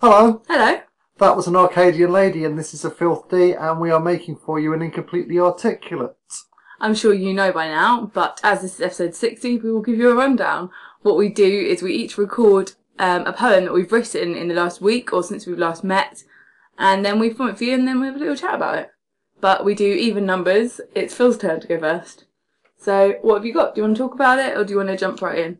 Hello, Hello. that was an Arcadian lady, and this is a Filth D, and we are making for you an incompletely articulate. I'm sure you know by now, but as this is episode 60, we will give you a rundown. What we do is we each record um, a poem that we've written in the last week or since we've last met, and then we form it for you, and then we have a little chat about it. But we do even numbers. It's Phil's turn to go first. So, what have you got? Do you want to talk about it, or do you want to jump right in?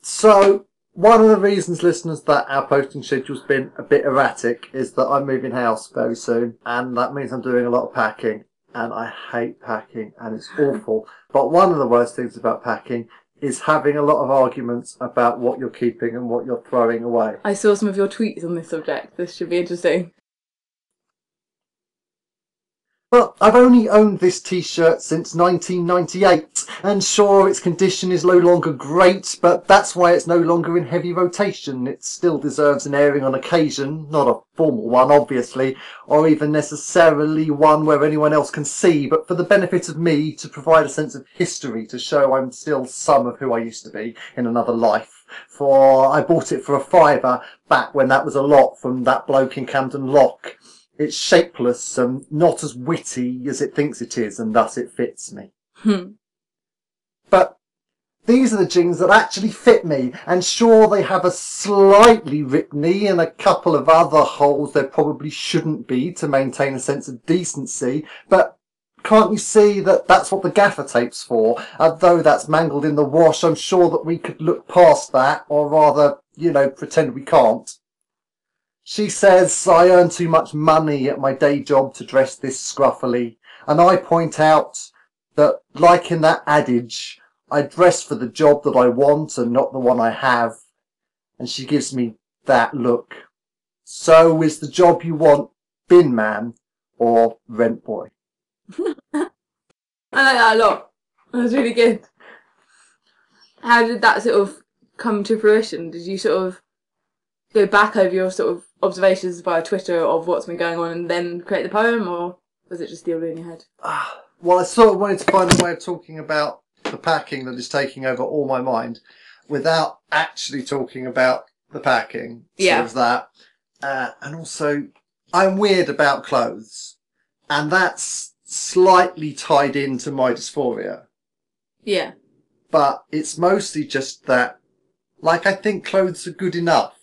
So, one of the reasons, listeners, that our posting schedule's been a bit erratic is that I'm moving house very soon, and that means I'm doing a lot of packing, and I hate packing, and it's awful. But one of the worst things about packing is having a lot of arguments about what you're keeping and what you're throwing away. I saw some of your tweets on this subject. This should be interesting. Well, I've only owned this t-shirt since 1998, and sure, its condition is no longer great, but that's why it's no longer in heavy rotation. It still deserves an airing on occasion, not a formal one, obviously, or even necessarily one where anyone else can see, but for the benefit of me, to provide a sense of history, to show I'm still some of who I used to be in another life. For I bought it for a fiver back when that was a lot from that bloke in Camden Lock. It's shapeless and not as witty as it thinks it is, and thus it fits me. Hmm. But these are the jeans that actually fit me, and sure they have a slightly ripped knee and a couple of other holes there probably shouldn't be to maintain a sense of decency, but can't you see that that's what the gaffer tape's for? And though that's mangled in the wash, I'm sure that we could look past that, or rather, you know, pretend we can't. She says I earn too much money at my day job to dress this scruffily, and I point out that, like in that adage, I dress for the job that I want and not the one I have. And she gives me that look. So is the job you want bin man or rent boy? I like that a lot. That was really good. How did that sort of come to fruition? Did you sort of go back over your sort of observations via Twitter of what's been going on and then create the poem, or was it just the all in your head? Ah, well, I sort of wanted to find a way of talking about the packing that is taking over all my mind without actually talking about the packing. Yeah. there's that. Uh, and also, I'm weird about clothes. And that's slightly tied into my dysphoria. Yeah. But it's mostly just that, like, I think clothes are good enough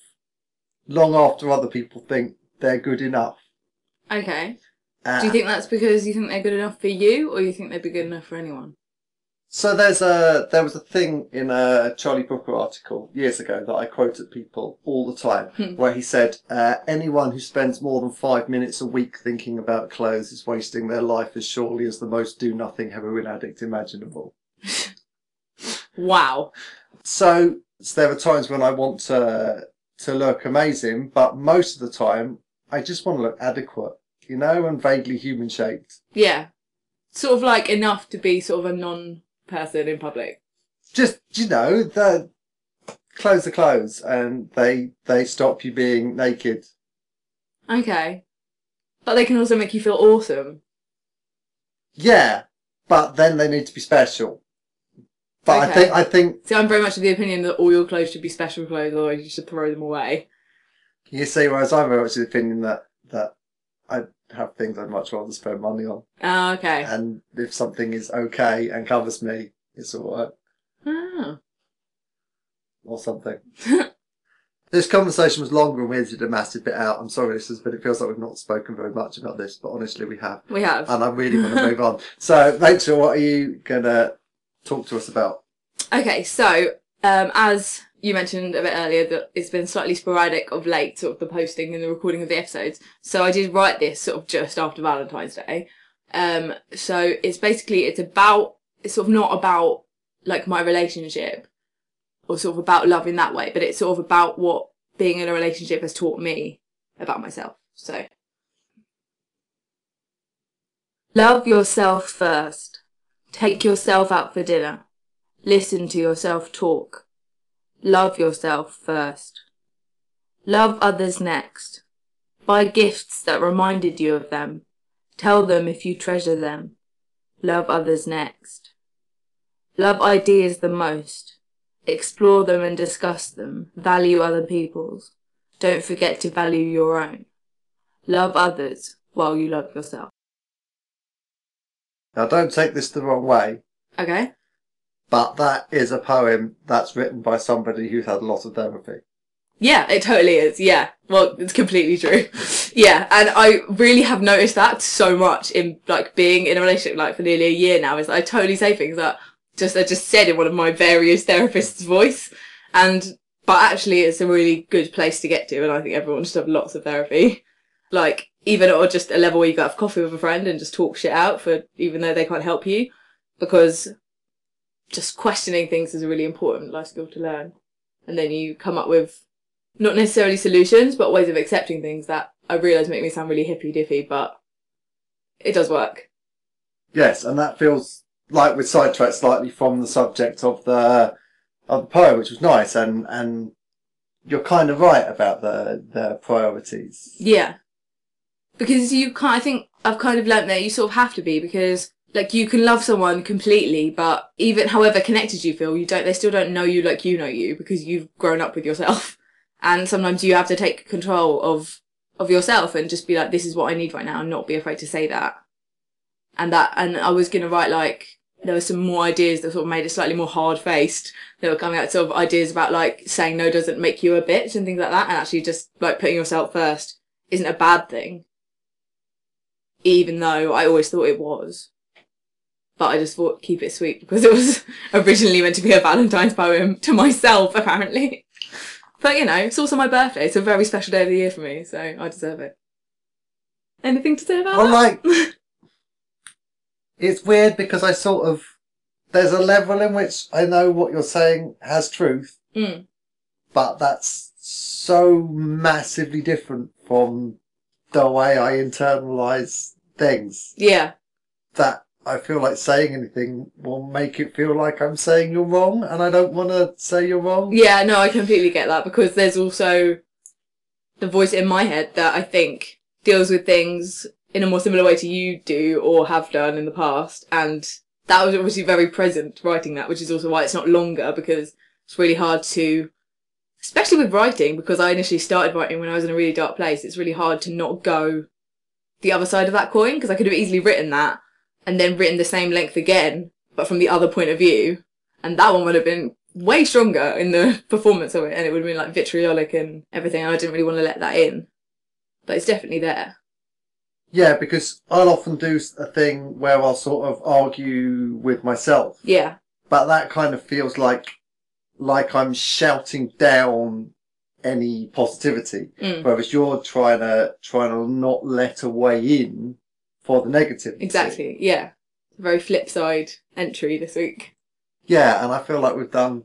long after other people think they're good enough. Okay. Uh, Do you think that's because you think they're good enough for you, or you think they'd be good enough for anyone? So there's a there was a thing in a Charlie Brooker article years ago that I quote at people all the time, Hmm. where he said, uh, "Anyone who spends more than five minutes a week thinking about clothes is wasting their life as surely as the most do nothing heroin addict imaginable." Wow. So, so there are times when I want to to look amazing, but most of the time I just want to look adequate, you know, and vaguely human shaped. Yeah. Sort of like enough to be sort of a non person in public. just you know the clothes are clothes and they they stop you being naked Okay. But they can also make you feel awesome. yeah but then they need to be special but i think i think See, I'm very much of the opinion that all your clothes should be special clothes, or you should throw them away. you see whereas i'm very much of the opinion that that i have things i'd much rather spend money on Oh, okay. and if something is okay and covers me it's all right Ah. or something this conversation was longer and we edited a massive bit out i'm sorry listeners but it feels like we've not spoken very much about this but honestly we have We have. and I really want to move on. So, Rachel, what are you gonna talk to us about? Okay, so um, as you mentioned a bit earlier, that it's been slightly sporadic of late, sort of the posting and the recording of the episodes. So I did write this sort of just after Valentine's Day. Um, so it's basically it's about it's sort of not about like my relationship or sort of about love in that way, but it's sort of about what being in a relationship has taught me about myself. So love yourself first. Take yourself out for dinner. Listen to yourself talk. Love yourself first. Love others next. Buy gifts that reminded you of them. Tell them if you treasure them. Love others next. Love ideas the most. Explore them and discuss them. Value other people's. Don't forget to value your own. Love others while you love yourself. Now, don't take this the wrong way, Okay? but that is a poem that's written by somebody who's had a lot of therapy. Yeah, it totally is. Yeah. Well, it's completely true. yeah. And I really have noticed that so much in like being in a relationship like for nearly a year now is that I totally say things that just I just said in one of my various therapists' voice. And but actually it's a really good place to get to and I think everyone should have lots of therapy. Like even or just a level where you go have coffee with a friend and just talk shit out for even though they can't help you. Because just questioning things is a really important life skill to learn. And then you come up with not necessarily solutions, but ways of accepting things that I realise make me sound really hippy dippy, but it does work. Yes, and that feels like we're sidetracked slightly from the subject of the of the poem, which was nice, and and you're kind of right about the the priorities. Yeah. Because you can't, I think I've kind of learnt that you sort of have to be because like you can love someone completely, but even however connected you feel, you don't, they still don't know you like you know you because you've grown up with yourself. And sometimes you have to take control of, of yourself and just be like, this is what I need right now and not be afraid to say that. And that, and I was to write like, there were some more ideas that sort of made it slightly more hard faced. that were coming out sort of ideas about like saying no doesn't make you a bitch and things like that. And actually just like putting yourself first isn't a bad thing. Even though I always thought it was. But I just thought keep it sweet because it was originally meant to be a Valentine's poem to myself, apparently. But you know, it's also my birthday. It's a very special day of the year for me, so I deserve it. Anything to say about Well, that? like it's weird because I sort of there's a level in which I know what you're saying has truth, Mm. but that's so massively different from the way I internalize things Yeah. that I feel like saying anything will make it feel like I'm saying you're wrong, and I don't want to say you're wrong. Yeah, no, I completely get that because there's also the voice in my head that I think deals with things in a more similar way to you do or have done in the past. And that was obviously very present writing that, which is also why it's not longer because it's really hard to, especially with writing, because I initially started writing when I was in a really dark place. It's really hard to not go the other side of that coin because I could have easily written that and then written the same length again, but from the other point of view. And that one would have been way stronger in the performance of it and it would have been like vitriolic and everything. And I didn't really want to let that in. But it's definitely there. Yeah, because I'll often do a thing where I'll sort of argue with myself, Yeah. but that kind of feels like like I'm shouting down any positivity, Mm. whereas you're trying to trying to not let a way in for the negativity. Exactly. Yeah. Very flip side entry this week. Yeah, and I feel like we've done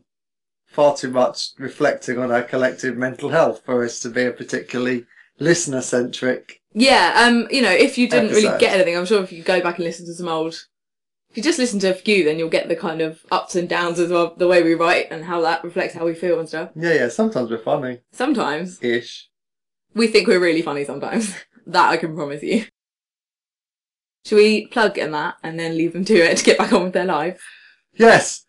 far too much reflecting on our collective mental health for us to be a particularly listener centric. Yeah. Um, you know, if you didn't really get anything, I'm sure if you go back and listen to some old, if you just listen to a few, then you'll get the kind of ups and downs as well, the way we write and how that reflects how we feel and stuff. Yeah, yeah. Sometimes we're funny Sometimes ish. we think we're really funny sometimes. that I can promise you. Should we plug in that and then leave them to it to get back on with their life? Yes.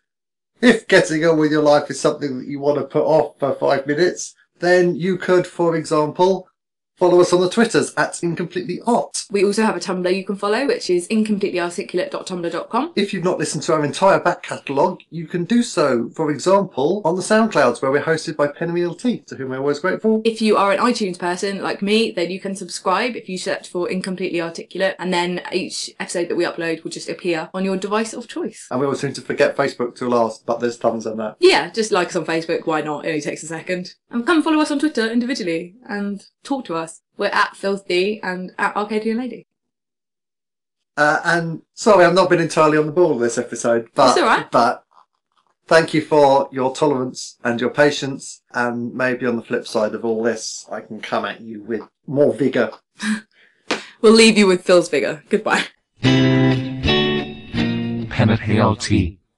If getting on with your life is something that you want to put off for five minutes, then you could, for example, follow us on the Twitters at incompletely art. We also have a Tumblr you can follow, which is incompletelyarticulate.tumblr.com. If you've not listened to our entire back catalogue, you can do so, for example, on the SoundClouds, where we're hosted by Penny T, to whom we're always grateful. If you are an iTunes person like me, then you can subscribe if you search for Incompletely Articulate, and then each episode that we upload will just appear on your device of choice. And we always seem to forget Facebook till last, but there's tons on that. Yeah, just like us on Facebook, why not? It only takes a second. And come follow us on Twitter individually and talk to us. We're at Filthy and at Arcadian Lady. Uh, and sorry, I've not been entirely on the ball this episode, but It's all right. but thank you for your tolerance and your patience. And maybe on the flip side of all this, I can come at you with more vigour. We'll leave you with Phil's vigor. Goodbye. Penalty.